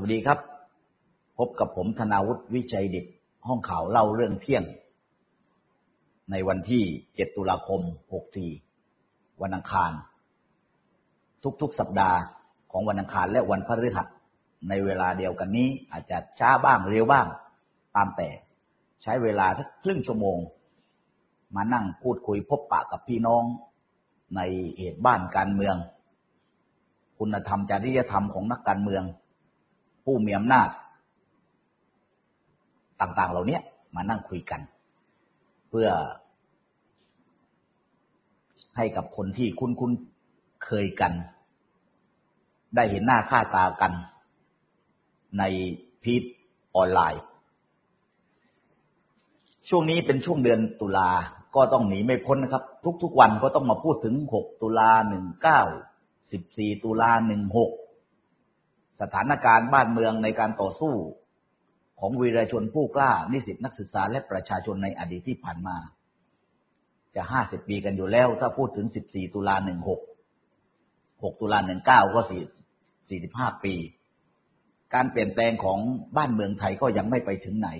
วัสดีครับ พบกับผมธนาวุฒิวิชัยดิตห้องข่าวเล่าเรื่องเที่ยง ในวันที่ 7 ตุลาคม 64 วันอังคาร ทุกๆ สัปดาห์ของวันอังคารและวันพฤหัส ในเวลาเดียวกันนี้อาจจะช้าบ้างเร็วบ้าง ตามแต่ใช้เวลาสักครึ่งชั่วโมง มานั่งพูดคุยพบปะกับพี่น้องในเหตุบ้านการเมือง คุณธรรมจริยธรรมของนักการเมือง ผู้มีอำนาจ ต่างๆ เหล่านี้มานั่งคุยกัน เพื่อ ให้กับคนที่คุ้นๆเคยกัน ได้เห็นหน้าค่าตากัน ในพีทออนไลน์ ช่วงนี้เป็นช่วงเดือนตุลาก็ต้องหนีไม่พ้นนะครับ ทุกๆวันก็ต้องมาพูดถึง 6 ตุลา 19 14 ตุลา 16 สถานการณ์บ้านเมืองในการต่อสู้ ของวีรชนผู้กล้า นิสิตนักศึกษาและประชาชนในอดีตที่ผ่านมา จะ50ปีกันอยู่แล้ว ถ้าพูดถึง14ตุลา16 6ตุลา19ก็45ปี การเปลี่ยนแปลงของบ้านเมืองไทยก็ยังไม่ไปถึงไหน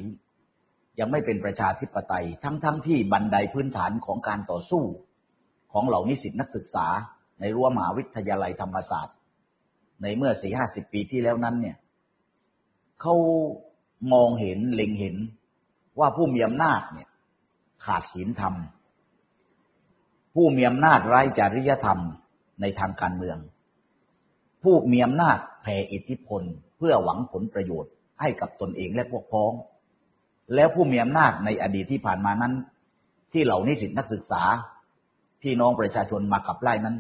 ยังไม่เป็นประชาธิปไตย ทั้งๆทที่บันไดพื้นฐานของการต่อสู้ ของเหล่านิสิตนักศึกษาในรั้วมหาวิทยาลัยธรรมศาสตร์ ในเมื่อสี่ห้าสิบปีที่แล้วนั้นเนี่ยเขามองเห็นเล็งเห็นว่าผู้มีอำนาจเนี่ย ขาดศีลธรรม ผู้มีอำนาจไร้จริยธรรมในทางการเมือง ผู้มีอำนาจแผ่อิทธิพลเพื่อหวังผลประโยชน์ให้กับตนเองและพวกพ้อง แล้วผู้มีอำนาจในอดีตที่ผ่านมานั้น ที่เหล่านิสิตนักศึกษา พี่น้องประชาชนมาขับไล่นั้น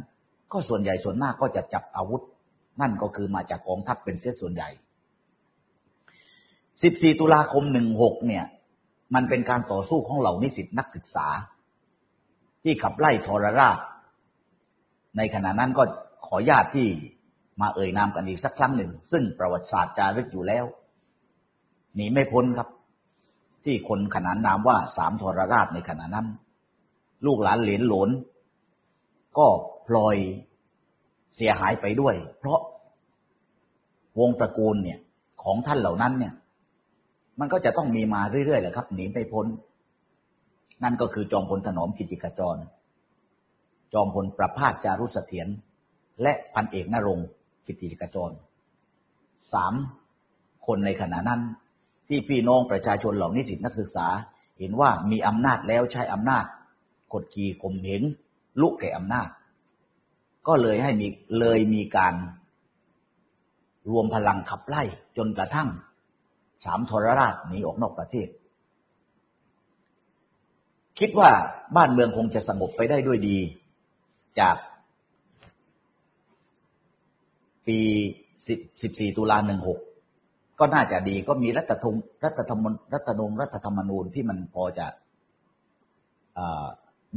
ก็ส่วนใหญ่ส่วนมากก็จะจับอาวุธ นั่นก็คือมาจากกองทัพเป็นเสียส่วนใหญ่ 14 ตุลาคม 16 เนี่ย มันเป็นการต่อสู้ของเหล่านิสิตนักศึกษา ที่ขับไล่ทรราช ในขณะนั้นก็ขอญาตที่มาเอ่ยนามกันอีกสักครั้งหนึ่ง ซึ่งประวัติศาสตร์จารึกอยู่แล้วหนีไม่พ้นครับ ที่คนขนานนามว่าสามทรราชในขณะนั้น ลูกหลานเหลนหลนก็พลอย เสียหายไปด้วย เพราะวงตระกูลเนี่ย ของท่านเหล่านั้นเนี่ย มันก็จะต้องมีมาเรื่อยๆแหละครับ หนีไม่พ้น นั่นก็คือจอมพลถนอมกิติกจร จอมพลประพาสจารุเสถียรและพันเอกนรงกิติกจรสามคนในขณะนั้น ที่พี่น้องประชาชนเหล่านิสิตนักศึกษา เห็นว่ามีอำนาจแล้วใช้อำนาจ กดขี่ข่มเหงลุกแก่อำนาจ ก็เลยให้มีเลยมีการรวมพลังขับไล่จนกระทั่งสามทรราชหนีออกนอกประเทศ คิดว่าบ้านเมืองคงจะสงบไปได้ด้วยดี จากปี14 ตุลา16 ก็น่าจะดีก็มีรัฐธรรมรัฐธรรมรัฐธรรมรัฐธรรมนูญที่มันพอจะ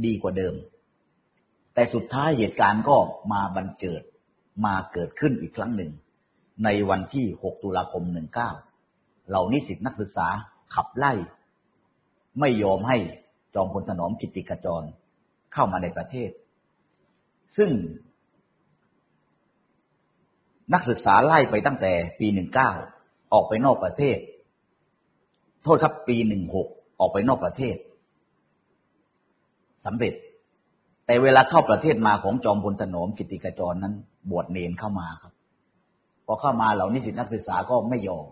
ดีกว่าเดิม แต่สุดท้ายเหตุการณ์ก็มาบันเจิดมาเกิดขึ้นอีกครั้งหนึ่ง ในวันที่ 6 ตุลาคม 19 เหล่านิสิตนักศึกษาขับไล่ ไม่ยอมให้จอมพลถนอมกิติกจรเข้ามาในประเทศ ซึ่ง นักศึกษาไล่ไปตั้งแต่ปี 19 ออกไปนอกประเทศ โทษครับปี 16 ออกไปนอกประเทศสำเร็จ แต่เวลาเข้าประเทศมาของจอมพลถนอมกิติกจรนั้น บวชเนนเข้ามาครับ พอเข้ามาเหล่านิสิตนักศึกษาก็ไม่ยอม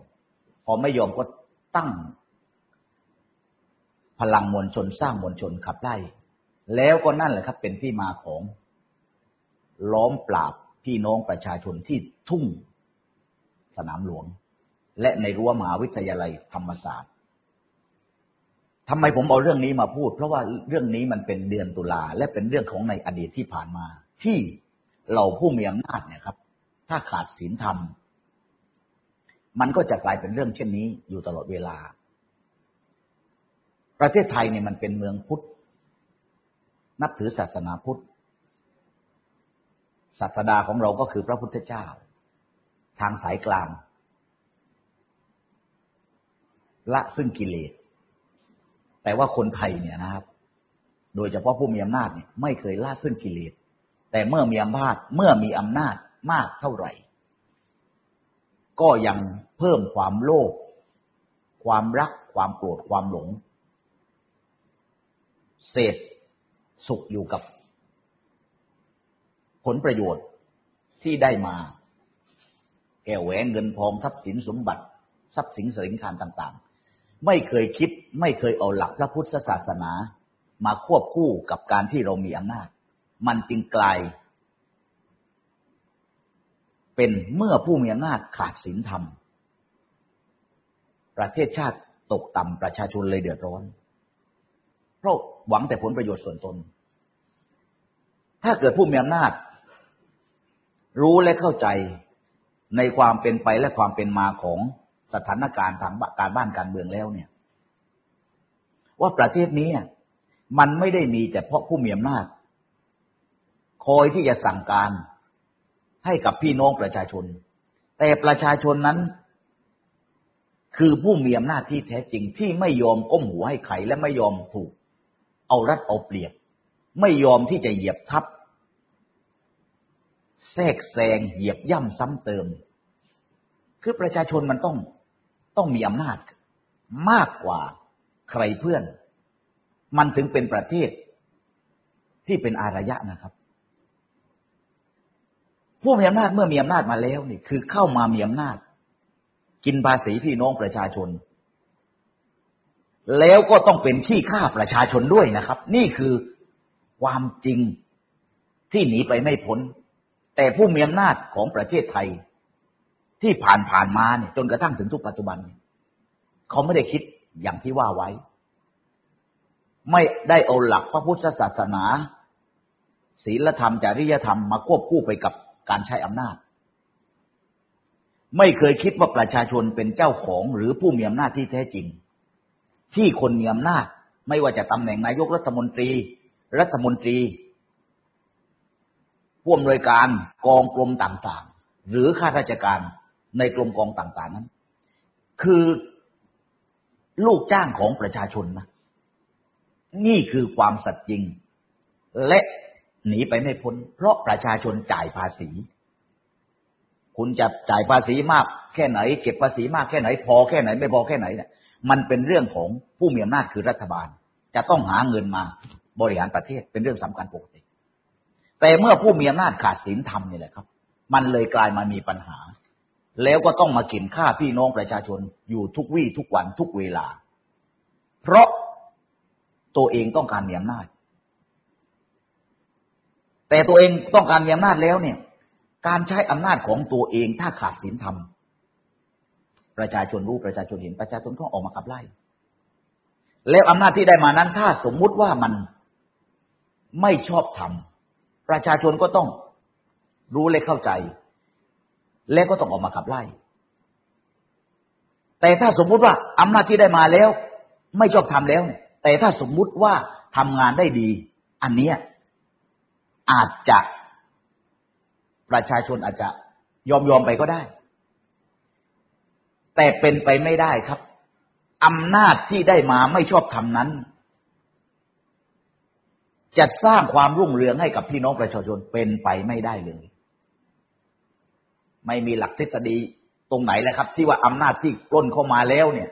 พอไม่ยอมก็ตั้ง พลังมวลชนสร้างมวลชนขับไล่ แล้วก็นั่นแหละครับ เป็นที่มาของล้อมปราบพี่น้องประชาชนที่ทุ่งสนามหลวง และในรั้วมหาวิทยาลัยธรรมศาสตร์ ทำไมผมเอาเรื่องนี้มาพูด เพราะว่าเรื่องนี้มันเป็นเดือนตุลาและเป็นเรื่องของในอดีตที่ผ่านมา ที่เราผู้มีอำนาจเนี่ยครับ ถ้าขาดศีลธรรม มันก็จะกลายเป็นเรื่องเช่นนี้อยู่ตลอดเวลา ประเทศไทยเนี่ยมันเป็นเมืองพุทธ นับถือศาสนาพุทธศาสดาของเราก็คือพระพุทธเจ้า ทางสายกลาง ละซึ่งกิเลส แต่ว่าคนไทยเนี่ยนะครับ โดยเฉพาะผู้มีอำนาจเนี่ยไม่เคยละซึ่งกิเลส แต่เมื่อมีอำนาจเมื่อมีอำนาจมากเท่าไหร่ ก็ยังเพิ่มความโลภความรักความโกรธความหลง เสพสุขอยู่กับ ผลประโยชน์ที่ได้มา แก้วแหวนเงินทองทรัพย์สินสมบัติ ทรัพย์สินสินคานต่างๆ ไม่เคยคิด ไม่เคยเอาหลักพระพุทธศาสนา มาควบคู่กับการที่เรามีอำนาจ มันจึงกลาย เป็นเมื่อผู้มีอำนาจขาดศีลธรรม ประเทศชาติตกต่ำประชาชนเลยเดือดร้อน เพราะหวังแต่ผลประโยชน์ส่วนตน ถ้าเกิดผู้มีอำนาจ รู้และเข้าใจในความเป็นไปและความเป็นมาของ สถานการณ์ทางการบ้านการเมืองแล้วเนี่ย ว่าประเทศนี้มันไม่ได้มีแต่เพราะผู้มีอำนาจ คอยที่จะสั่งการให้กับพี่น้องประชาชน แต่ประชาชนนั้น คือผู้มีอำนาจที่แท้จริงที่ไม่ยอมก้มหัวให้ใครและไม่ยอมถูก เอารัดเอาเปรียบ ไม่ยอมที่จะเหยียบทับแทรกแซงเหยียบย่ำซ้ำเติม คือประชาชนมันต้อง ต้องมีอำนาจ มากกว่าใครเพื่อน มันถึงเป็นประเทศที่เป็นอารยะนะครับ ผู้มีอำนาจเมื่อมีอำนาจมาแล้วนี่คือเข้ามามีอำนาจ กินภาษีพี่น้องประชาชน แล้วก็ต้องเป็นขี้ข้าประชาชนด้วยนะครับ นี่คือความจริงที่หนีไปไม่พ้น แต่ผู้มีอำนาจของประเทศไทย ที่ผ่านผ่านมาเนี่ยจนกระทั่งถึงทุกปัจจุบันเขาไม่ได้คิดอย่างที่ว่าไว้ ไม่ได้เอาหลักพระพุทธศาสนา ศีลธรรมจริยธรรมมาควบคู่ไปกับการใช้อำนาจ ไม่เคยคิดว่าประชาชนเป็นเจ้าของหรือผู้มีอำนาจที่แท้จริง ที่คนมีอำนาจไม่ว่าจะตำแหน่งนายกรัฐมนตรี รัฐมนตรีผู้อำนวยการกองกรมต่างๆ หรือข้าราชการ ในกรมกองต่างๆนั้น คือลูกจ้างของประชาชนนะนี่คือความสัตย์จริง และหนีไปไม่พ้น เพราะประชาชนจ่ายภาษี คุณจะจ่ายภาษีมากแค่ไหน เก็บภาษีมากแค่ไหน พอแค่ไหน ไม่พอแค่ไหนเนี่ยมันเป็นเรื่องของผู้มีอำนาจคือรัฐบาล จะต้องหาเงินมาบริหารประเทศเป็นเรื่องสำคัญปกติ แต่เมื่อผู้มีอำนาจขาดศีลธรรมนี่แหละครับ มันเลยกลายมามีปัญหา แล้วก็ต้องมากินฆ่าพี่น้องประชาชนอยู่ทุกวี่ทุกวันทุกเวลา เพราะตัวเองต้องการมีอำนาจ แต่ตัวเองต้องการมีอำนาจแล้วเนี่ย การใช้อำนาจของตัวเองถ้าขาดศีลธรรม ประชาชนรู้ประชาชนเห็นประชาชนก็ออกมาขับไล่ แล้วอำนาจที่ได้มานั้นถ้าสมมุติว่ามันไม่ชอบทำประชาชนก็ต้องรู้และเข้าใจ และก็ต้องออกมาขับไล่ แต่ถ้าสมมุติว่าอำนาจที่ได้มาแล้ว ไม่ชอบทำแล้ว แต่ถ้าสมมุติว่าทำงานได้ดี อันนี้อาจจะประชาชนอาจจะยอมยอมไปก็ได้ แต่เป็นไปไม่ได้ครับอำนาจที่ได้มาไม่ชอบทำนั้น จะสร้างความรุ่งเรืองให้กับพี่น้องประชาชนเป็นไปไม่ได้เลย ไม่มีหลักทฤษฎีตรงไหนแล้วครับ ที่ว่าอำนาจที่กล้นเข้ามาแล้วเนี่ย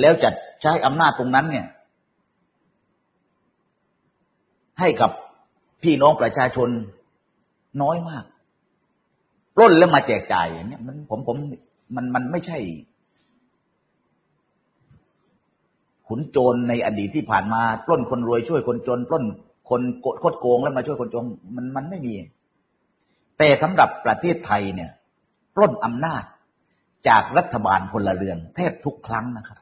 แล้วจะใช้อำนาจตรงนั้นเนี่ย ให้กับพี่น้องประชาชนน้อยมากปล้นแล้วมาแจกจ่ายอย่างนี้มันผมผมมันมันไม่ใช่ ขุนโจรในอดีตที่ผ่านมาปล้นคนรวยช่วยคนจนปล้นคนโกดโกงแล้วมาช่วยคนจนมันมันไม่มี แต่สำหรับประเทศไทยเนี่ยปล้นอำนาจจากรัฐบาลพลเรือนแทบทุกครั้งนะครับ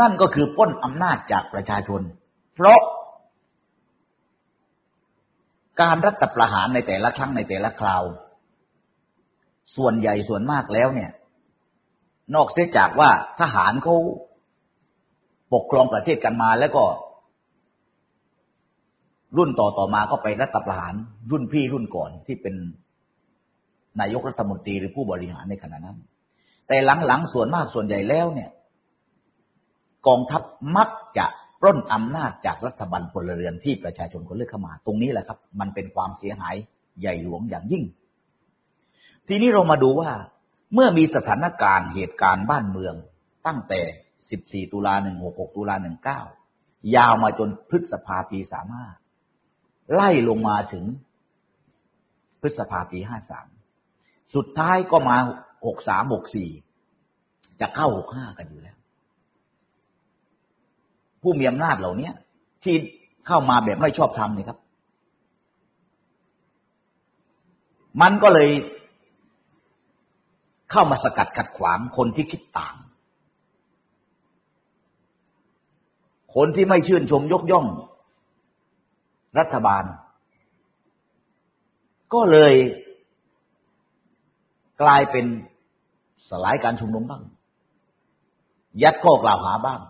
นั่นก็คือปล้นอำนาจจากประชาชน เพราะ การรัฐประหารในแต่ละครั้งในแต่ละคราว ส่วนใหญ่ส่วนมากแล้วเนี่ย นอกเสียจากว่าทหารเขาปกครองประเทศกันมาแล้วก็ รุ่นต่อต่อมาก็ไปรัฐประหารรุ่นพี่รุ่นก่อนที่เป็นนายกรัฐมนตรีหรือผู้บริหารในขณะนั้น แต่หลังๆส่วนมากส่วนใหญ่แล้วเนี่ย กองทัพมักจะปล้นอำนาจจากรัฐบาลพลเรือนที่ประชาชนคนเลือกเข้ามา ตรงนี้แหละครับ มันเป็นความเสียหายใหญ่หลวงอย่างยิ่ง ทีนี้เรามาดูว่า เมื่อมีสถานการณ์เหตุการณ์บ้านเมือง ตั้งแต่ 14 ตุลา 166ตุลา 19 ยาวมาจนพฤษภาปี 35 ไล่ลงมาถึงพฤษภาปี53สุดท้ายก็มา63 64จะเข้า65กันอยู่แล้ว ผู้มีอำนาจเหล่านี้ที่เข้ามาแบบไม่ชอบธรรมนี่ครับ มันก็เลยเข้ามาสกัดขัดขวางคนที่คิดต่าง คนที่ไม่ชื่นชมยกย่อง รัฐบาล ก็เลยกลายเป็นสลายการชุมนุมบ้าง ยัดข้อกล่าวหาบ้าง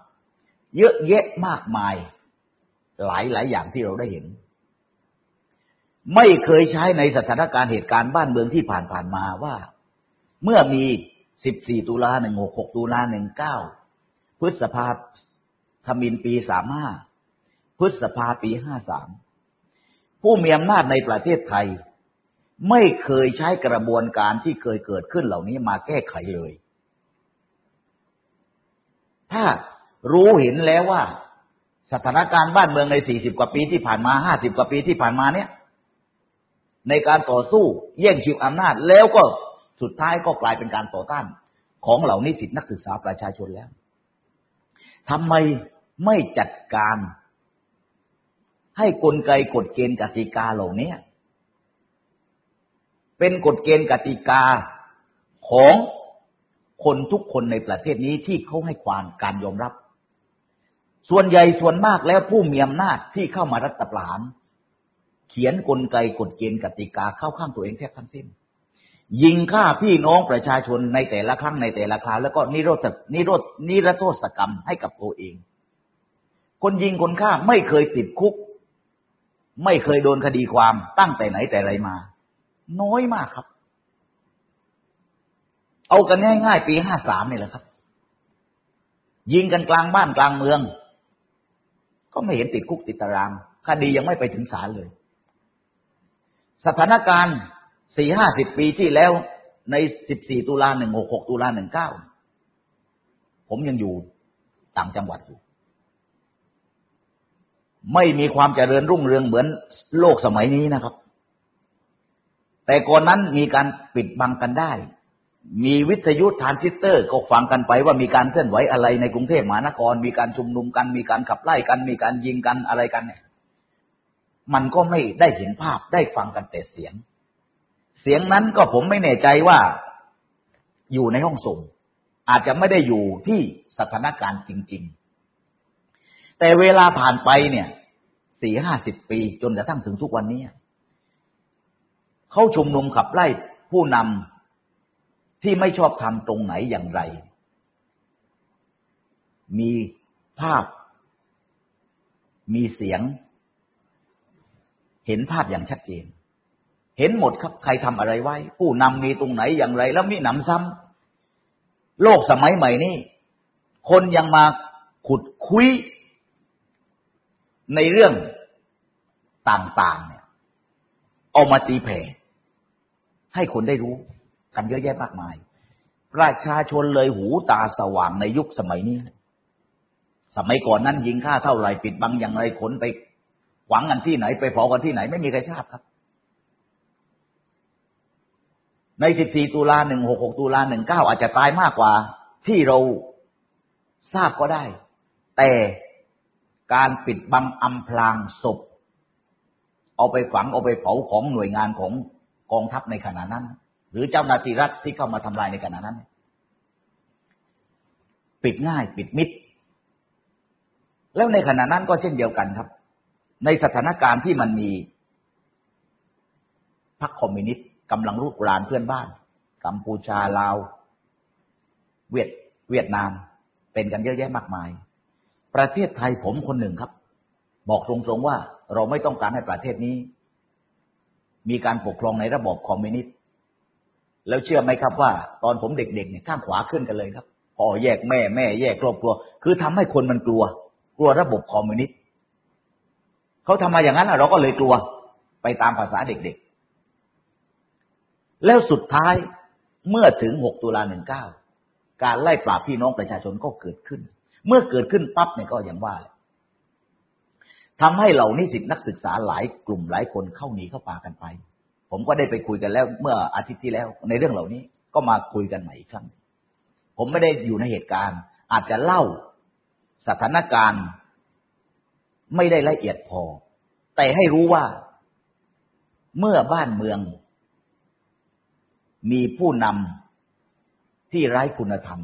เยอะแยะมากมาย หลายหลายอย่างที่เราได้เห็น ไม่เคยใช้ในสถานการณ์เหตุการณ์บ้านเมืองที่ผ่านผ่านมาว่า เมื่อมี 14 ตุลา166 ตุลา19 พฤษภาธมินปี 35 พฤษภาปี 53 ผู้มีอำนาจในประเทศไทย ไม่เคยใช้กระบวนการที่เคยเกิดขึ้นเหล่านี้มาแก้ไขเลย ถ้ารู้เห็นแล้วว่า สถานการณ์บ้านเมืองใน 40 กว่าปีที่ผ่านมา 50 กว่าปีที่ผ่านมาเนี่ย ในการต่อสู้แย่งชิงอำนาจแล้วก็สุดท้ายก็กลายเป็นการต่อต้านของเหล่านิสิตนักศึกษาประชาชนแล้วทำไมไม่จัดการ ให้กลไกกฎเกณฑ์กติกาเหล่านี้เป็นกฎเกณฑ์กติกาของคนทุกคนในประเทศนี้ที่เขาให้ความการยอมรับ ส่วนใหญ่ส่วนมากแล้วผู้มีอำนาจที่เข้ามารัฐประหารเขียนกลไกกฎเกณฑ์กติกาเข้าข้างตัวเองแทบทั้งสิ้น ยิงฆ่าพี่น้องประชาชนในแต่ละครั้งในแต่ละคราวแล้วก็นิโรธนิโรธนิรโทษกรรมให้กับตัวเอง คนยิงคนฆ่าไม่เคยติดคุก ไม่เคยโดนคดีความตั้งแต่ไหนแต่ไรมา น้อยมากครับ เอากันง่ายๆปีห้าสามนี่แหละครับ ยิงกันกลางบ้านกลางเมือง ก็ไม่เห็นติดคุกติดตาราง คดียังไม่ไปถึงศาลเลย สถานการณ์สี่ห้าสิบปีที่แล้วในสิบสี่ตุลาหนึ่งหกหกตุลาหนึ่งเก้าผมยังอยู่ต่างจังหวัดอยู่ ไม่มีความเจริญรุ่งเรืองเหมือนโลกสมัยนี้นะครับ แต่ก่อนนั้นมีการปิดบังกันได้ มีวิทยุทรานซิสเตอร์ก็ฟังกันไปว่ามีการเคลื่อนไหวอะไรในกรุงเทพมหานคร มีการชุมนุมกัน มีการขับไล่กัน มีการยิงกันอะไรกันเนี่ย มันก็ไม่ได้เห็นภาพได้ฟังกันแต่เสียง เสียงนั้นก็ผมไม่แน่ใจว่าอยู่ในห้องส่งอาจจะไม่ได้อยู่ที่สถานการณ์จริง ๆ แต่เวลาผ่านไปเนี่ยสี่ห้าสิบปีจนกระทั่งถึงทุกวันนี้เขาชุมนุมขับไล่ผู้นำที่ไม่ชอบทำตรงไหนอย่างไร มีภาพ มีเสียง เห็นภาพอย่างชัดเจน เห็นหมดครับใครทำอะไรไว้ ผู้นำมีตรงไหนอย่างไร แล้วมีหนำซ้ำโลกสมัยใหม่นี้คนยังมาขุดคุย ในเรื่องต่างๆเนี่ย เอามาตีแผ่ ให้คนได้รู้กันเยอะแยะมากมาย ประชาชนเลยหูตาสว่างในยุคสมัยนี้ สมัยก่อนนั้นยิงฆ่าเท่าไหร่ปิดบังอย่างไรขนไปหวังกันที่ไหน ไปเผากันที่ไหน ไม่มีใครทราบครับ ใน 14 ตุลา 166 ตุลา 19 อาจจะตายมากกว่า ที่เราทราบก็ได้ แต่ การปิดบังอำพรางศพ เอาไปฝังเอาไปเผาของหน่วยงานของกองทัพในขณะนั้น หรือเจ้าหน้าที่รัฐที่เข้ามาทำลายในขณะนั้น ปิดง่ายปิดมิด แล้วในขณะนั้นก็เช่นเดียวกันครับ ในสถานการณ์ที่มันมีพรรคคอมมิวนิสต์กำลังรุกรานเพื่อนบ้าน กัมพูชาลาว เวียดเวียดนาม เป็นกันเยอะแยะมากมาย ประเทศไทยผมคนหนึ่งครับ บอกตรงๆว่าเราไม่ต้องการให้ประเทศนี้ มีการปกครองในระบบคอมมิวนิสต์แล้วเชื่อไหมครับว่า ตอนผมเด็กๆเนี่ยข้างขวาขึ้นกันเลยครับพ่อแยกแม่แม่แยกครอบครัว คือทำให้คนมันกลัว กลัวระบบคอมมิวนิสต์เขาทำมาอย่างนั้นเราก็เลยกลัวไปตามภาษาเด็กๆ แล้วสุดท้ายเมื่อถึง 6 ตุลา19 การไล่ปราบพี่น้องประชาชนก็เกิดขึ้น เมื่อเกิดขึ้นปั๊บเนี่ยก็อย่างว่าทำให้เหล่านิสิตนักศึกษาหลายกลุ่มหลายคนเข้าหนีเข้าป่ากันไป ผมก็ได้ไปคุยกันแล้ว เมื่ออาทิตย์ที่แล้ว ในเรื่องเหล่านี้ก็มาคุยกันใหม่อีกครั้ง ผมไม่ได้อยู่ในเหตุการณ์ อาจจะเล่าสถานการณ์ ไม่ได้ละเอียดพอ แต่ให้รู้ว่าเมื่อบ้านเมือง มีผู้นำที่ไร้คุณธรรม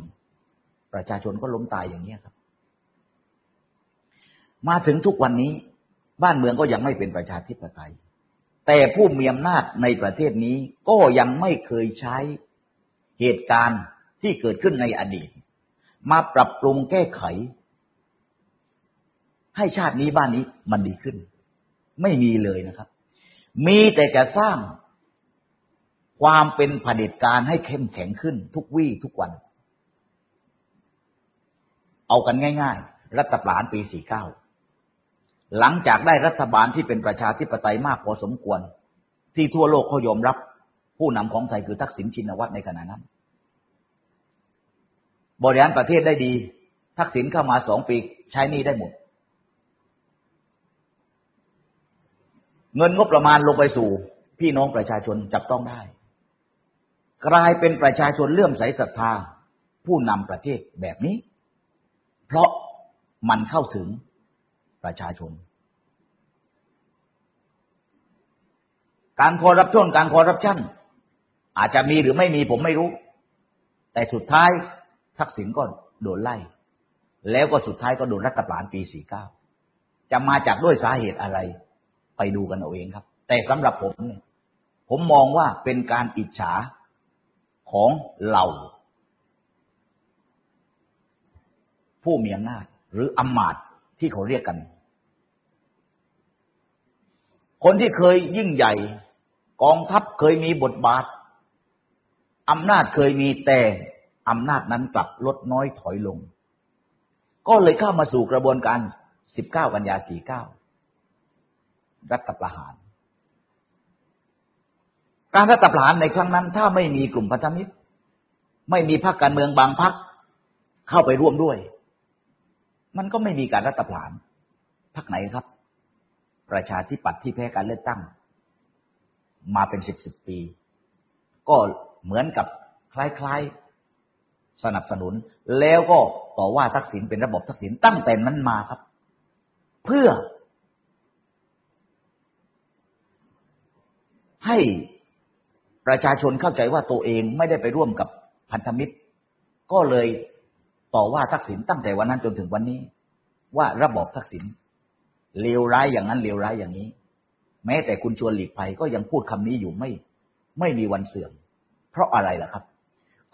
ประชาชนก็ล้มตายอย่างนี้ครับ มาถึงทุกวันนี้ บ้านเมืองก็ยังไม่เป็นประชาธิปไตย แต่ผู้มีอำนาจในประเทศนี้ก็ยังไม่เคยใช้เหตุการณ์ที่เกิดขึ้นในอดีต มาปรับปรุงแก้ไข ให้ชาตินี้บ้านนี้มันดีขึ้น ไม่มีเลยนะครับ มีแต่จะสร้างความเป็นเผด็จการให้เข้มแข็งขึ้นทุกวี่ทุกวัน เอากันง่าย ๆ รัฐประหารปี 49 หลังจากได้รัฐบาลที่เป็นประชาธิปไตยมากพอสมควร ที่ทั่วโลกเขายอมรับผู้นำของไทยคือทักษิณชินวัตรในขณะนั้น บริหารประเทศได้ดี ทักษิณเข้ามาสองปีใช้นี่ได้หมด เงินงบประมาณลงไปสู่ พี่น้องประชาชนจับต้องได้ กลายเป็นประชาชนเลื่อมใสศรัทธาผู้นำประเทศแบบนี้ เพราะมันเข้าถึงประชาชน การคอร์รัปชันการคอร์รัปชันอาจจะมีหรือไม่มีผมไม่รู้ แต่สุดท้ายทักษิณก็โดนไล่ แล้วก็สุดท้ายก็โดนรัฐประหารปี 49 จะมาจากด้วยสาเหตุอะไร ไปดูกันเอาเองครับ แต่สำหรับผมเนี่ยผมมองว่าเป็นการอิจฉาของเหล่า ผู้มีอำนาจ หรืออำมาตย์ที่เขาเรียกกัน คนที่เคยยิ่งใหญ่ กองทัพเคยมีบทบาทอำนาจเคยมีแต่อำนาจนั้นกลับลดน้อยถอยลง ก็เลยเข้ามาสู่กระบวนการ 19 กันยา 49 รัฐประหาร การรัฐประหารในครั้งนั้น ถ้าไม่มีกลุ่มพันธมิตร ไม่มีพรรคการเมืองบางพรรคเข้าไปร่วมด้วย มันก็ไม่มีการรัฐประหารพรรคไหนครับ ประชาธิปัตย์ที่แพ้การเลือกตั้ง มาเป็นสิบสิบปี ก็เหมือนกับคล้ายสนับสนุน แล้วก็ต่อว่าทักษิณเป็นระบบทักษิณตั้งแต่นั้นมาครับ เพื่อ ให้ประชาชนเข้าใจว่าตัวเองไม่ได้ไปร่วมกับพันธมิตร ก็เลย ต่อว่าทักษิณตั้งแต่วันนั้นจนถึงวันนี้ ว่าระบบทักษิณเลวร้ายอย่างนั้นเลวร้ายอย่างนี้ แม้แต่คุณชวนหลีกภัยก็ยังพูดคำนี้อยู่ไม่ ไม่มีวันเสื่อม เพราะอะไรล่ะครับ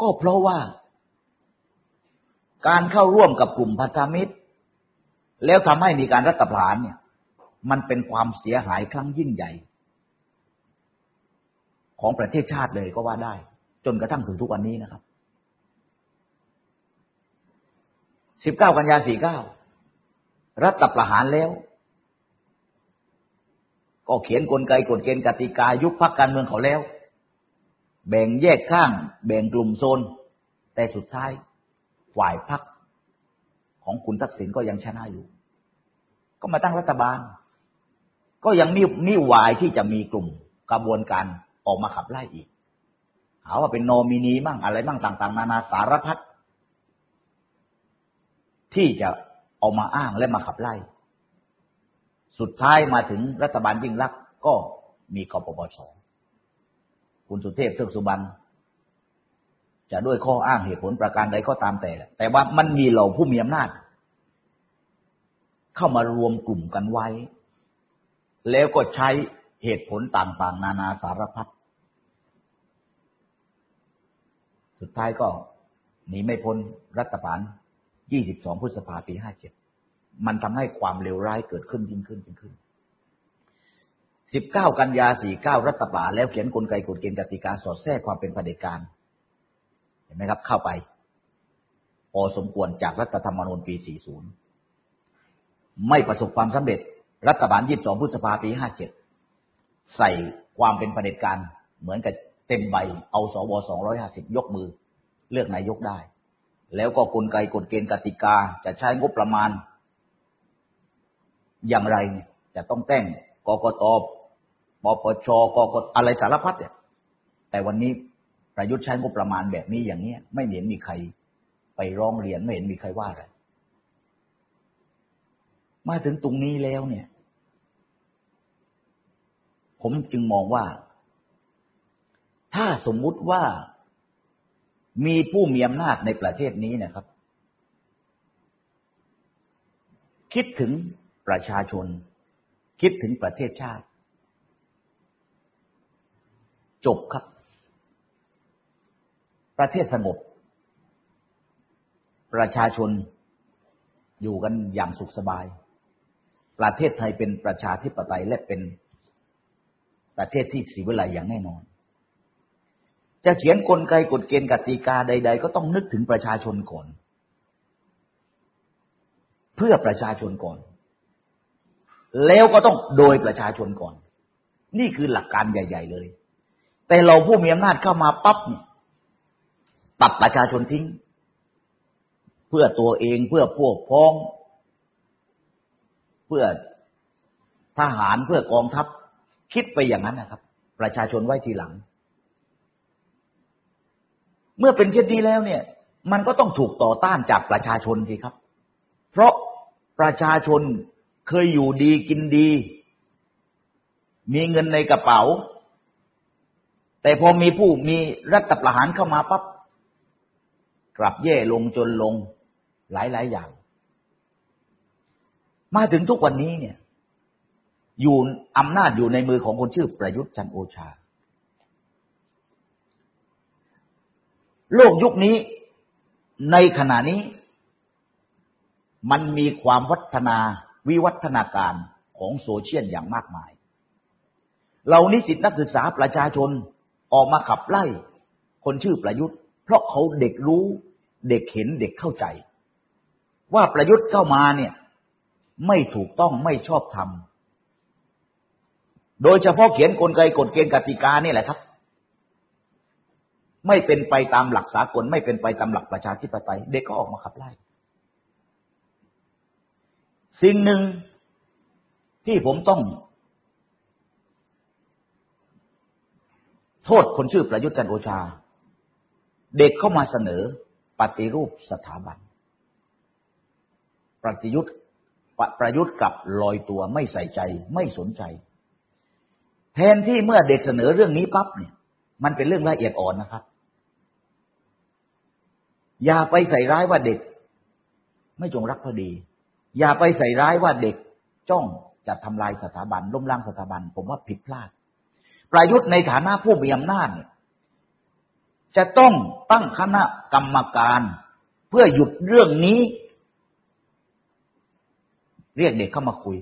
ก็เพราะว่า การเข้าร่วมกับกลุ่มพันธมิตร แล้วทำให้มีการรัฐประหารเนี่ย มันเป็นความเสียหายครั้งยิ่งใหญ่ ของประเทศชาติเลยก็ว่าได้ จนกระทั่งถึงทุกวันนี้นะครับ สิบเก้ากันยาสี่เก้ารัฐประหารแล้ว ก็เขียนกลไกกฎเกณฑ์กติกายุบพักการเมืองเขาแล้ว แบ่งแยกข้าง แบ่งกลุ่มโซน แต่สุดท้ายฝ่ายพรรคของคุณทักษิณก็ยังชนะอยู่ ก็มาตั้งรัฐบาล ก็ยังมีมีวายที่จะมีกลุ่มกระบวนการออกมาขับไล่อีกหาว่าเป็นโนมินีมั่งอะไรมั่งต่าง ๆ นานาสารพัด ที่จะออกมาอ้างและมาขับไล่ สุดท้ายมาถึงรัฐบาลยิ่งรักก็มีกปปสคุณสุเทพเทือกสุบรรณจะด้วยข้ออ้างเหตุผลประการใดก็ตามแต่ แต่ว่ามันมีเหล่าผู้มีอำนาจ เข้ามารวมกลุ่มกันไว้ แล้วก็ใช้เหตุผลต่างๆ นานาสารพัดสุดท้ายก็หนีไม่พ้นรัฐบาล 22 พฤษภาปี 57 มันทำให้ความเลวร้ายเกิดขึ้นยิ่งขึ้นยิ่งขึ้น 19 กันยา 49 รัฐบาลแล้วเขียนกลไกกฎเกณฑ์กติกาสอดแทรกความเป็นเผด็จการ เห็นไหมครับ เข้าไป พอสมควรจากรัฐธรรมนูญปี 40 ไม่ประสบความสำเร็จ รัฐบาล 22 พฤษภาปี 57 ใส่ความเป็นประเด็จการเหมือนกับเต็มใบ เอาสวสองร้อยห้าสิบยกมือ เลือกนายกได้ แล้วก็กลไกกฎเกณฑ์กติกาจะใช้งบประมาณ อย่างไรจะต้องแต่งกกตปปชกกอะไรสารพัดเนี่ยแต่วันนี้ประยุทธ์ใช้งบประมาณแบบนี้อย่างนี้ไม่เห็นมีใคร ไปร้องเรียนไม่เห็นมีใครว่าอะไรมาถึงตรงนี้แล้วเนี่ย ผมจึงมองว่า ถ้าสมมุติว่า มีผู้มีอำนาจในประเทศนี้นะครับ คิดถึงประชาชน คิดถึงประเทศชาติ จบครับ ประเทศสงบ ประชาชนอยู่กันอย่างสุขสบาย ประเทศไทยเป็นประชาธิปไตยและเป็นประเทศที่สีวิไลอย่างแน่นอน จะเขียนนกลไกกฎเกณฑ์กติกาใด ๆ ก็ต้องนึกถึงประชาชนก่อน เพื่อประชาชนก่อน แล้วก็ต้องโดยประชาชนก่อน นี่คือหลักการใหญ่ ๆ เลย แต่เราผู้มีอำนาจเข้ามาปั๊บเนี่ยตัดประชาชนทิ้ง เพื่อตัวเองเพื่อพวกพ้อง เพื่อทหารเพื่อกองทัพ คิดไปอย่างนั้นนะครับ ประชาชนไว้ทีหลัง เมื่อเป็นเช่นนี้แล้วเนี่ย มันก็ต้องถูกต่อต้านจากประชาชนสิครับ เพราะประชาชนเคยอยู่ดีกินดี มีเงินในกระเป๋า แต่พอมีผู้มีรัฐประหารเข้ามาปั๊บกลับแย่ลงจนลงหลายๆอย่าง มาถึงทุกวันนี้เนี่ย อยู่อำนาจอยู่ในมือของคนชื่อประยุทธ์จันโอชา โลกยุคนี้ในขณะนี้ มันมีความวัฒนาวิวัฒนาการของโซเชียลอย่างมากมาย เรานิสิตนักศึกษาประชาชนออกมาขับไล่คนชื่อประยุทธ์ เพราะเขาเด็กรู้เด็กเห็นเด็กเข้าใจ ว่าประยุทธ์เข้ามาเนี่ย ไม่ถูกต้องไม่ชอบธรรมโดยเฉพาะเขียนกลไกกฎเกณฑ์กติกานี่แหละครับ ไม่เป็นไปตามหลักสากล ไม่เป็นไปตามหลักประชาธิปไตย เด็กก็ออกมาขับไล่ สิ่งหนึ่งที่ผมต้อง โทษคนชื่อประยุทธ์จันโอชา เด็กเข้ามาเสนอปฏิรูปสถาบันปฏิยุทธ์ประยุทธ์กับลอยตัวไม่ใส่ใจไม่สนใจ แทนที่เมื่อเด็กเสนอเรื่องนี้ปั๊บเนี่ย มันเป็นเรื่องละเอียดอ่อนนะครับ อย่าไปใส่ร้ายว่าเด็ก ไม่จงรักพอดี อย่าไปใส่ร้ายว่าเด็กจ้องจะทำลายสถาบันล้มล้างสถาบัน ผมว่าผิดพลาด ประยุทธ์ในฐานะผู้มีอำนาจเนี่ยจะต้องตั้งคณะกรรมการ เพื่อหยุดเรื่องนี้ เรียกเด็กเข้ามาคุย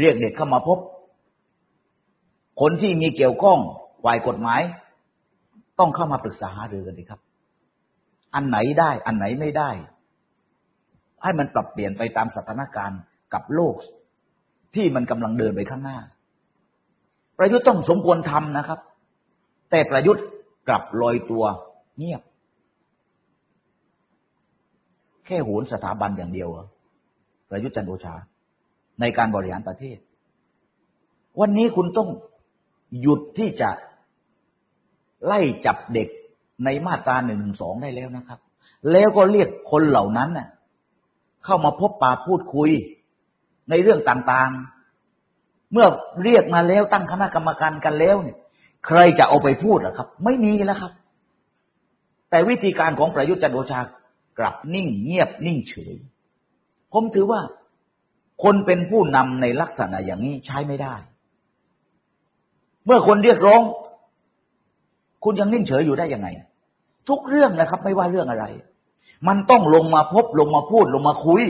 เรียกเด็กเข้ามาพบ คนที่มีเกี่ยวข้อง ฝ่ายกฎหมาย ต้องเข้ามาปรึกษาหารือกันดีครับ อันไหนได้อันไหนไม่ได้ ให้มันปรับเปลี่ยนไปตามสถานการณ์กับโลกที่มันกำลังเดินไปข้างหน้า ประยุทธ์ต้องสมควรทำนะครับ แต่ประยุทธ์กลับลอยตัวเงียบ แค่โหนสถาบันอย่างเดียวประยุทธ์จันโอชา ในการบริหารประเทศ วันนี้คุณต้องหยุดที่จะ ไล่จับเด็กในมาตราหนึ่งสองได้แล้วนะครับ แล้วก็เรียกคนเหล่านั้นน่ะ เข้ามาพบปาพูดคุยในเรื่องต่างๆ เมื่อเรียกมาแล้วตั้งคณะกรรมการกันแล้วเนี่ย ใครจะเอาไปพูดหรอครับ ไม่มีแล้วครับ แต่วิธีการของประยุทธ์จันโอชากลับนิ่งเงียบนิ่งเฉย ผมถือว่าคนเป็นผู้นำในลักษณะอย่างนี้ใช้ไม่ได้ เมื่อคนเรียกร้อง คุณยังนิ่งเฉยอยู่ได้ยังไง ทุกเรื่องนะครับ ไม่ว่าเรื่องอะไร มันต้องลงมาพบลงมาพูดลงมาคุย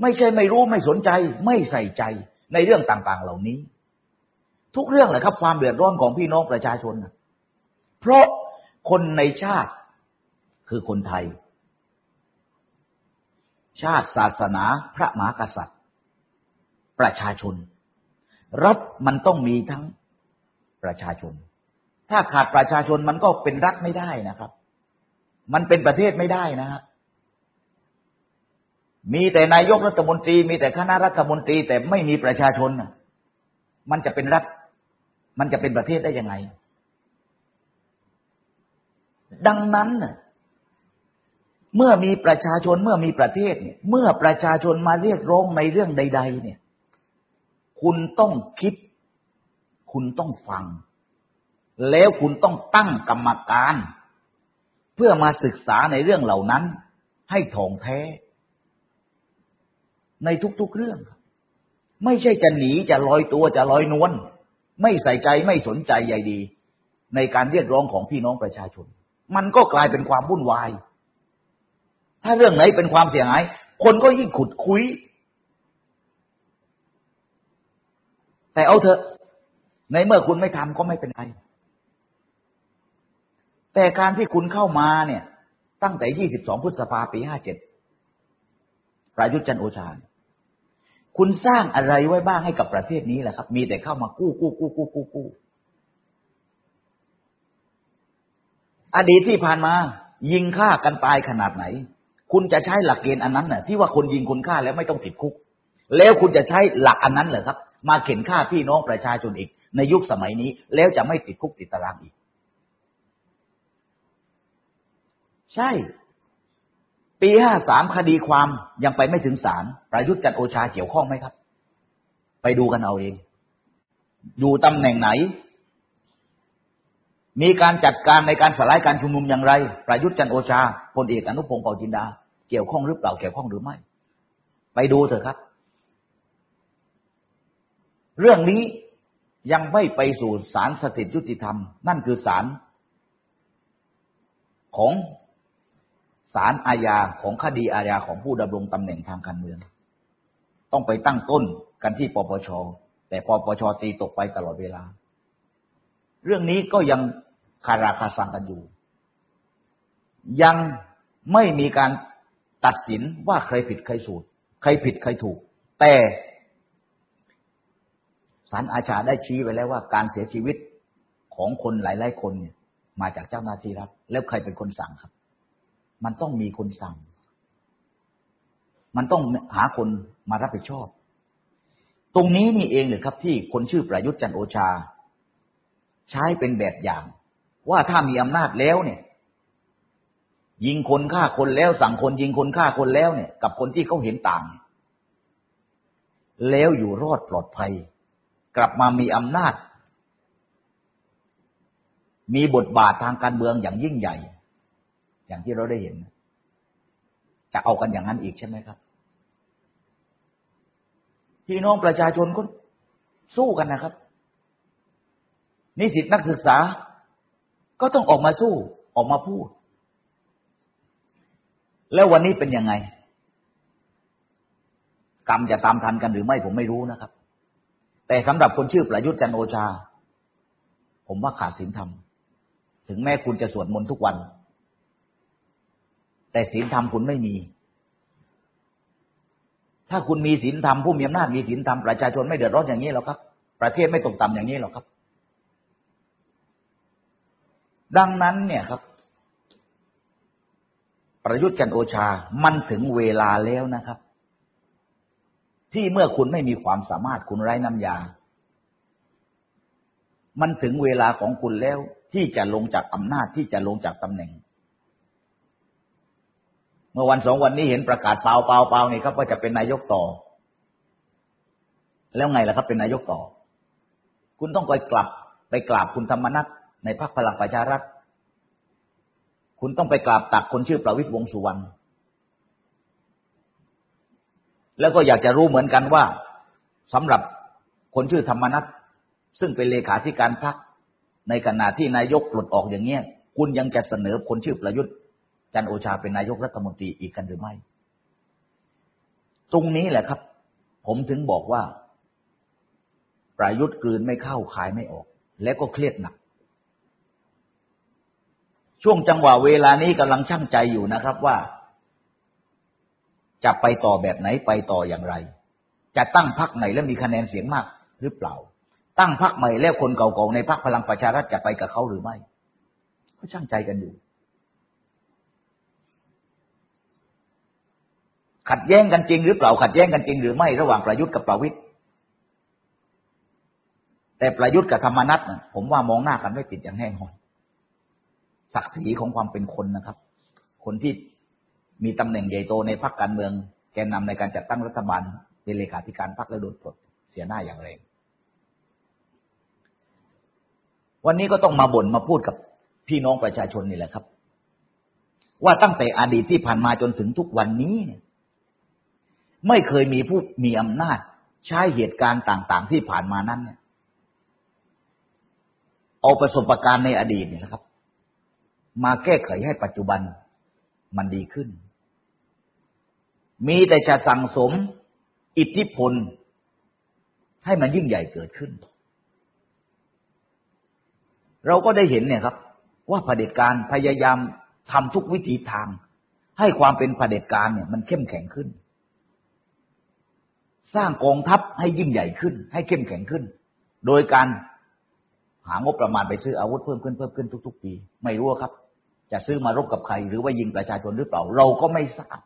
ไม่ใช่ไม่รู้ไม่สนใจ ไม่ใส่ใจในเรื่องต่าง ๆ เหล่านี้ ทุกเรื่องแหละครับ ความเดือดร้อนของพี่น้องประชาชนเพราะคนในชาติคือคนไทย ชาติศาสนาพระมหากษัตริย์ ประชาชน รัฐมันต้องมีทั้งประชาชน ถ้าขาดประชาชนมันก็เป็นรัฐไม่ได้นะครับ มันเป็นประเทศไม่ได้นะฮะมีแต่นายกรัฐมนตรี มีแต่คณะรัฐมนตรี แต่ไม่มีประชาชนมันจะเป็นรัฐ มันจะเป็นประเทศได้ยังไง ดังนั้นเมื่อมีประชาชนเมื่อมีประเทศเนี่ย เมื่อประชาชนมาเรียกร้องในเรื่องใด ๆ เนี่ย คุณต้องคิด คุณต้องฟัง แล้วคุณต้องตั้งกรรมการ เพื่อมาศึกษาในเรื่องเหล่านั้น ให้ถ่องแท้ ในทุกๆเรื่อง ไม่ใช่จะหนีจะลอยตัวจะลอยนวลไม่ใส่ใจไม่สนใจใยดี ในการเรียกร้องของพี่น้องประชาชน มันก็กลายเป็นความวุ่นวาย ถ้าเรื่องไหนเป็นความเสียหาย คนก็ยิ่งขุดคุย แต่เอาเถอะ ในเมื่อคุณไม่ทำก็ไม่เป็นไร แต่การที่คุณเข้ามาเนี่ย ตั้งแต่22พฤษภาปี57ประยุทธ์จันโอชา คุณสร้างอะไรไว้บ้างให้กับประเทศนี้แหละครับ มีแต่เข้ามากู้กู้กู้กู้กู้กู้อดีตที่ผ่านมา ยิงฆ่ากันตายขนาดไหน คุณจะใช้หลักเกณฑ์อันนั้นน่ะ ที่ว่าคนยิงคนฆ่าแล้วไม่ต้องติดคุก แล้วคุณจะใช้หลักอันนั้นเหรอครับ มาเข็นฆ่าพี่น้องประชาชนอีก ในยุคสมัยนี้ แล้วจะไม่ติดคุกติดตารางอีก ใช่ ปีห้าสามคดีความยังไปไม่ถึงศาลประยุทธ์จันโอชาเกี่ยวข้องไหมครับ ไปดูกันเอาเอง อยู่ตำแหน่งไหน มีการจัดการในการสลายการชุมนุมอย่างไร ประยุทธ์จันโอชาพลเอกอนุพงศ์เผ่าจินดา เกี่ยวข้องหรือเปล่าเกี่ยวข้องหรือไม่ ไปดูเถอะครับ เรื่องนี้ยังไม่ไปสู่ศาลสถิตยุติธรรม นั่นคือศาลของ ศาลอาญาของคดีอาญาของผู้ดำรงตำแหน่งทางการเมือง ต้องไปตั้งต้นกันที่ปปช แต่ปปชตีตกไปตลอดเวลา เรื่องนี้ก็ยังคาราคาซังกันอยู่ ยังไม่มีการตัดสินว่าใครผิดใครสูตร ใครผิดใครถูก แต่ศาลอาชาได้ชี้ไว้แล้วว่า การเสียชีวิตของคนหลาย ๆ คนเนี่ยมาจากเจ้าหน้าที่รัฐแล้วใครเป็นคนสั่งครับ มันต้องมีคนสั่ง มันต้องหาคนมารับผิดชอบ ตรงนี้นี่เองเลยครับ ที่คนชื่อประยุทธ์จันโอชา ใช้เป็นแบบอย่าง ว่าถ้ามีอำนาจแล้วเนี่ย ยิงคนฆ่าคนแล้ว สั่งคนยิงคนฆ่าคนแล้วเนี่ย กับคนที่เขาเห็นต่าง แล้วอยู่รอดปลอดภัย กลับมามีอำนาจมีบทบาททางการเมืองอย่างยิ่งใหญ่ อย่างที่เราได้เห็น จะเอากันอย่างนั้นอีกใช่ไหมครับ พี่น้องประชาชนก็สู้กันนะครับ นิสิตนักศึกษา ก็ต้องออกมาสู้ออกมาพูด แล้ววันนี้เป็นยังไง กรรมจะตามทันกันหรือไม่ผมไม่รู้นะครับ แต่สำหรับคนชื่อประยุทธ์จันโอชา ผมว่าขาดศีลธรรม ถึงแม้คุณจะสวดมนต์ทุกวัน แต่ศีลธรรมคุณไม่มี ถ้าคุณมีศีลธรรมผู้มีอำนาจมีศีลธรรมประชาชนไม่เดือดร้อนอย่างนี้หรอกครับ ประเทศไม่ตกต่ำอย่างนี้หรอกครับ ดังนั้นเนี่ยครับ ประยุทธ์จันโอชา มันถึงเวลาแล้วนะครับ ที่เมื่อคุณไม่มีความสามารถคุณไร้น้ำยา มันถึงเวลาของคุณแล้วที่จะลงจากอำนาจที่จะลงจากตำแหน่ง เมื่อวันสองวันนี้เห็นประกาศเปล่าเปล่าเปล่านี่ครับว่าจะเป็นนายกต่อ แล้วไงล่ะครับ เป็นนายกต่อ คุณต้องไปกลับ ไปกราบคุณธรรมนัฐในพรรคพลังประชารัฐ คุณต้องไปกราบตักคนชื่อประวิตรวงสุวรรณแล้วก็อยากจะรู้เหมือนกันว่าสำหรับคนชื่อธรรมนัฐซึ่งเป็นเลขาธิการพรรคในขณะที่นายกปลดออกอย่างเงี้ย คุณยังจะเสนอคนชื่อประยุทธ์ จันโอชาเป็นนายกรัฐมนตรีอีกกันหรือไม่ ตรงนี้แหละครับ ผมถึงบอกว่า ประยุทธ์กลืนไม่เข้าขายไม่ออก แล้วก็เครียดหนัก ช่วงจังหวะเวลานี้กำลังช่างใจอยู่นะครับว่า จะไปต่อแบบไหนไปต่ออย่างไร จะตั้งพักไหนและมีคะแนนเสียงมากหรือเปล่า ตั้งพรรคใหม่แล้วคนเก่าๆในพรรคพลังประชารัฐจะไปกับเขาหรือไม่ก็ช่างใจกันอยู่ ขัดแย้งกันจริงหรือเปล่าขัดแย้งกันจริง หรือไม่ระหว่างประยุทธ์กับประวิตยแต่ประยุทธ์กับธรรมนัตนะผมว่ามองหน้ากันไม่ติดอย่างแน่นอนศักดิ์ศรีของความเป็นคนนะครับ คนที่มีตำแหน่งใหญ่โตในพรรคการเมือง แกนนำในการจัดตั้งรัฐบาลเป็นเลขาธิการพรรคแล้วโดนปลดเสียหน้าอย่างแรงวันนี้ก็ต้องมาบ่นมาพูดกับพี่น้องประชาชนนี่แหละครับ ว่าตั้งแต่อดีตที่ผ่านมาจนถึงทุกวันนี้ ไม่เคยมีผู้มีอำนาจ ใช้เหตุการณ์ต่าง ๆ ที่ผ่านมานั้นเนี่ยเอาประสบการณ์ในอดีตนี่นะครับ มาแก้ไขให้ปัจจุบันมันดีขึ้น มีแต่จะสั่งสมอิทธิพล ให้มันยิ่งใหญ่เกิดขึ้น เราก็ได้เห็นเนี่ยครับ ว่าเผด็จการพยายามทำทุกวิถีทาง ให้ความเป็นเผด็จการเนี่ย มันเข้มแข็งขึ้น สร้างกองทัพให้ยิ่งใหญ่ขึ้น ให้เข้มแข็งขึ้น โดยการหางบประมาณไปซื้ออาวุธเพิ่มขึ้นเพิ่มขึ้นทุก ๆ ปี ไม่รู้ครับ จะซื้อมารบกับใคร หรือว่ายิงประชาชนหรือเปล่า เราก็ไม่ทราบ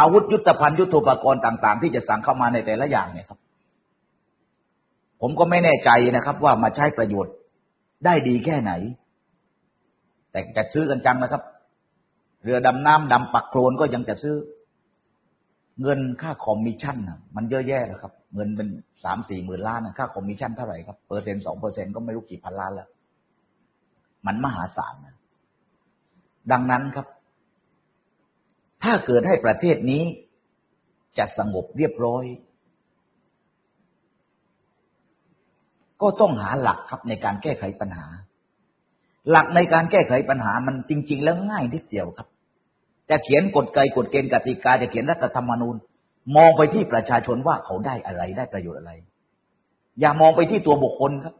อาวุธยุทธภัณฑ์ยุทโธปกรณ์ต่าง ๆ ที่จะสั่งเข้ามาในแต่ละอย่างเนี่ยครับ ผมก็ไม่แน่ใจนะครับ ว่ามาใช้ประโยชน์ได้ดีแค่ไหน แต่จะซื้อกันจังนะครับ เรือดำน้ำดำปักโคลนก็ยังจะซื้อ เงินค่าคอมมิชชั่นมันเยอะแยะนะครับ เงินเป็นสามสี่หมื่นล้านค่าคอมมิชชั่นเท่าไหร่ครับเปอร์เซ็นต์สองเปอร์เซ็นต์ก็ไม่รู้กี่พันล้านแล้ว มันมหาศาลนะดังนั้นครับ ถ้าเกิดให้ประเทศนี้จะสงบเรียบร้อย ก็ต้องหาหลักครับในการแก้ไขปัญหา หลักในการแก้ไขปัญหามันจริง ๆ แล้วง่ายนิดเดียวครับ จะเขียนกฎเกณฑ์กฎเกณฑ์กติกาจะเขียนรัฐธรรมนูญ มองไปที่ประชาชนว่าเขาได้อะไรได้ประโยชน์อะไร อย่ามองไปที่ตัวบุคคลครับ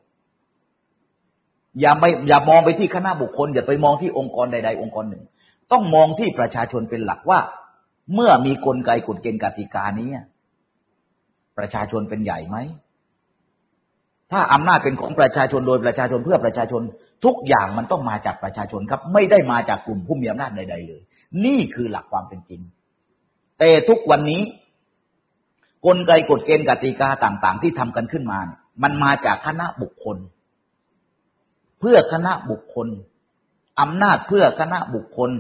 อย่าไปอย่ามองไปที่คณะบุคคล อย่าไปมองที่องค์กรใด ๆ องค์กรหนึ่ง ต้องมองที่ประชาชนเป็นหลักว่า เมื่อมีกลไกกฎเกณฑ์กติกานี้ประชาชนเป็นใหญ่ไหมถ้าอำนาจเป็นของประชาชนโดยประชาชนเพื่อประชาชน ทุกอย่างมันต้องมาจากประชาชนครับ ไม่ได้มาจากกลุ่มผู้มีอำนาจใด ๆ เลย นี่คือหลักความเป็นจริง แต่ทุกวันนี้ กลไกกฎเกณฑ์กติกาต่าง ๆ ที่ทำกันขึ้นมาเนี่ยมันมาจากคณะบุคคล เพื่อคณะบุคคลอำนาจเพื่อคณะบุคคล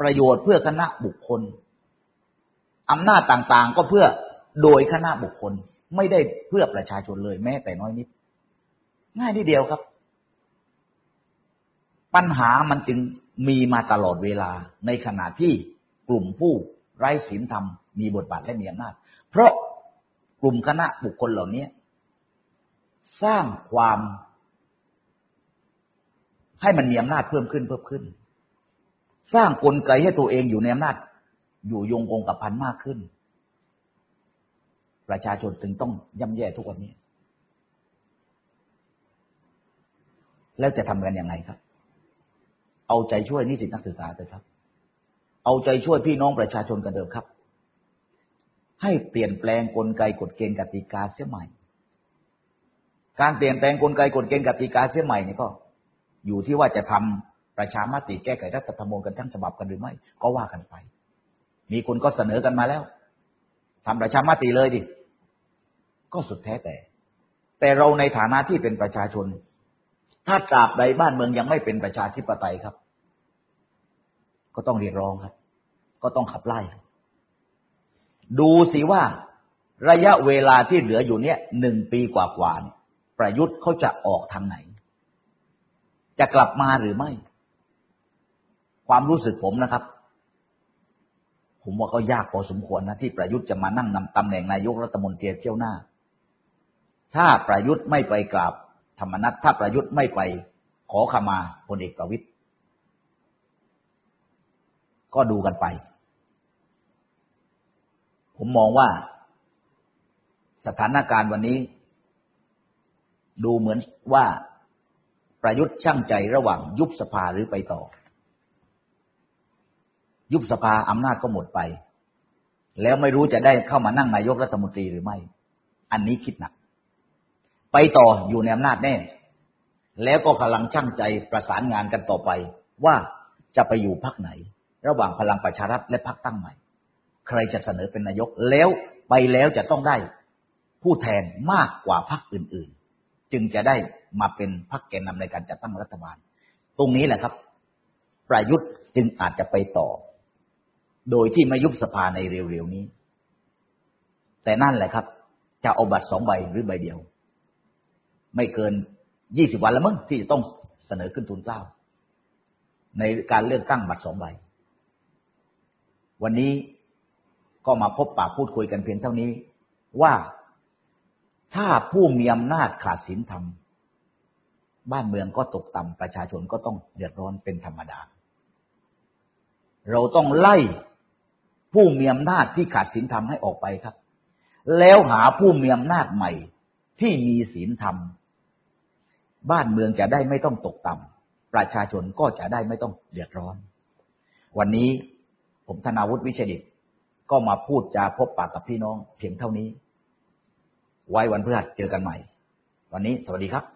ประโยชน์เพื่อคณะบุคคลอำนาจต่างๆ ก็เพื่อโดยคณะบุคคลไม่ได้เพื่อประชาชนเลยแม้แต่น้อยนิด ง่ายทีเดียวครับ ปัญหามันจึง มีมาตลอดเวลาในขณะที่กลุ่มผู้ไร้ศีลธรรมมีบทบาทและมีอำนาจ เพราะกลุ่มคณะบุคคลเหล่านี้สร้างความให้มันมีอำนาจเพิ่มขึ้นเพิ่มขึ้น สร้างกลไกให้ตัวเองอยู่ในอำนาจ อยู่ยงคงกับพันมากขึ้น ประชาชนถึงต้องย่ำแย่ทุกวันนี้ แล้วจะทำกันยังไงครับ เอาใจช่วยนิสิตนักศึกษาเถอะครับ เอาใจช่วยพี่น้องประชาชนกันเถอะครับ ให้เปลี่ยนแปลงกลไกกฎเกณฑ์กติกาเสียใหม่ การเปลี่ยนแปลงกลไกกฎเกณฑ์กติกาเสียใหม่นี่ก็ อยู่ที่ว่าจะทำประชามติแก้ไขรัฐธรรมนูญกันทั้งฉบับกันหรือไม่ ก็ว่ากันไป มีคนก็เสนอกันมาแล้วทำประชามติเลยดิก็สุดแท้แต่ แต่เราในฐานะที่เป็นประชาชน ถ้าตราบใดบ้านเมืองยังไม่เป็นประชาธิปไตยครับ ก็ต้องเรียกร้องครับ ก็ต้องขับไล่ ดูสิว่าระยะเวลาที่เหลืออยู่เนี้ยหนึ่งปีกว่าๆประยุทธ์เขาจะออกทางไหน จะกลับมาหรือไม่ ความรู้สึกผมนะครับ ผมว่าก็ยากพอสมควรนะที่ประยุทธ์จะมานั่งนำตำแหน่งนายกรัฐมนตรีเที่ยวหน้า ถ้าประยุทธ์ไม่ไปกราบ ธรรมนัตถ้าประยุทธ์ไม่ไปขอขมาพลเอกประวิตยก็ดูกันไป ผมมองว่าสถานการณ์วันนี้ ดูเหมือนว่าประยุทธ์ช่างใจระหว่างยุบสภาหรือไปต่อ ยุบสภาอำนาจก็หมดไป แล้วไม่รู้จะได้เข้ามานั่งนายกรัฐมนตรีหรือไม่ อันนี้คิดหนัก ไปต่ออยู่ในอำนาจแน่ แล้วก็กำลังช่างใจประสานงานกันต่อไป ว่าจะไปอยู่พักไหน ระหว่างพลังประชารัฐและพักตั้งใหม่ ใครจะเสนอเป็นนายกแล้วไปแล้วจะต้องได้ผู้แทนมากกว่าพักอื่น ๆ จึงจะได้มาเป็นพักแกนนำในการจัดตั้งรัฐบาล ตรงนี้แหละครับ ประยุทธ์จึงอาจจะไปต่อ โดยที่ไม่ยุบสภาในเร็วๆนี้ แต่นั่นแหละครับ จะเอาบัตรสองใบหรือใบเดียว ไม่เกินยี่สิบวันแล้วมั้งที่จะต้องเสนอขึ้นทุนเกล้า ในการเลือกตั้งบัตรสองใบ วันนี้ก็มาพบปากพูดคุยกันเพียงเท่านี้ ว่าถ้าผู้มีอำนาจขาดศีลธรรม บ้านเมืองก็ตกต่ำประชาชนก็ต้องเดือดร้อนเป็นธรรมดา เราต้องไล่ผู้มีอำนาจที่ขาดศีลธรรมให้ออกไปครับ แล้วหาผู้มีอำนาจใหม่ที่มีศีลธรรม บ้านเมืองจะได้ไม่ต้องตกต่ำประชาชนก็จะได้ไม่ต้องเดือดร้อน วันนี้ผมธนาวุฒิวิเชดิตก็มาพูดจาพบปากกับพี่น้องเพียงเท่านี้ ไว้วันพฤหัสเจอกันใหม่ วันนี้สวัสดีครับ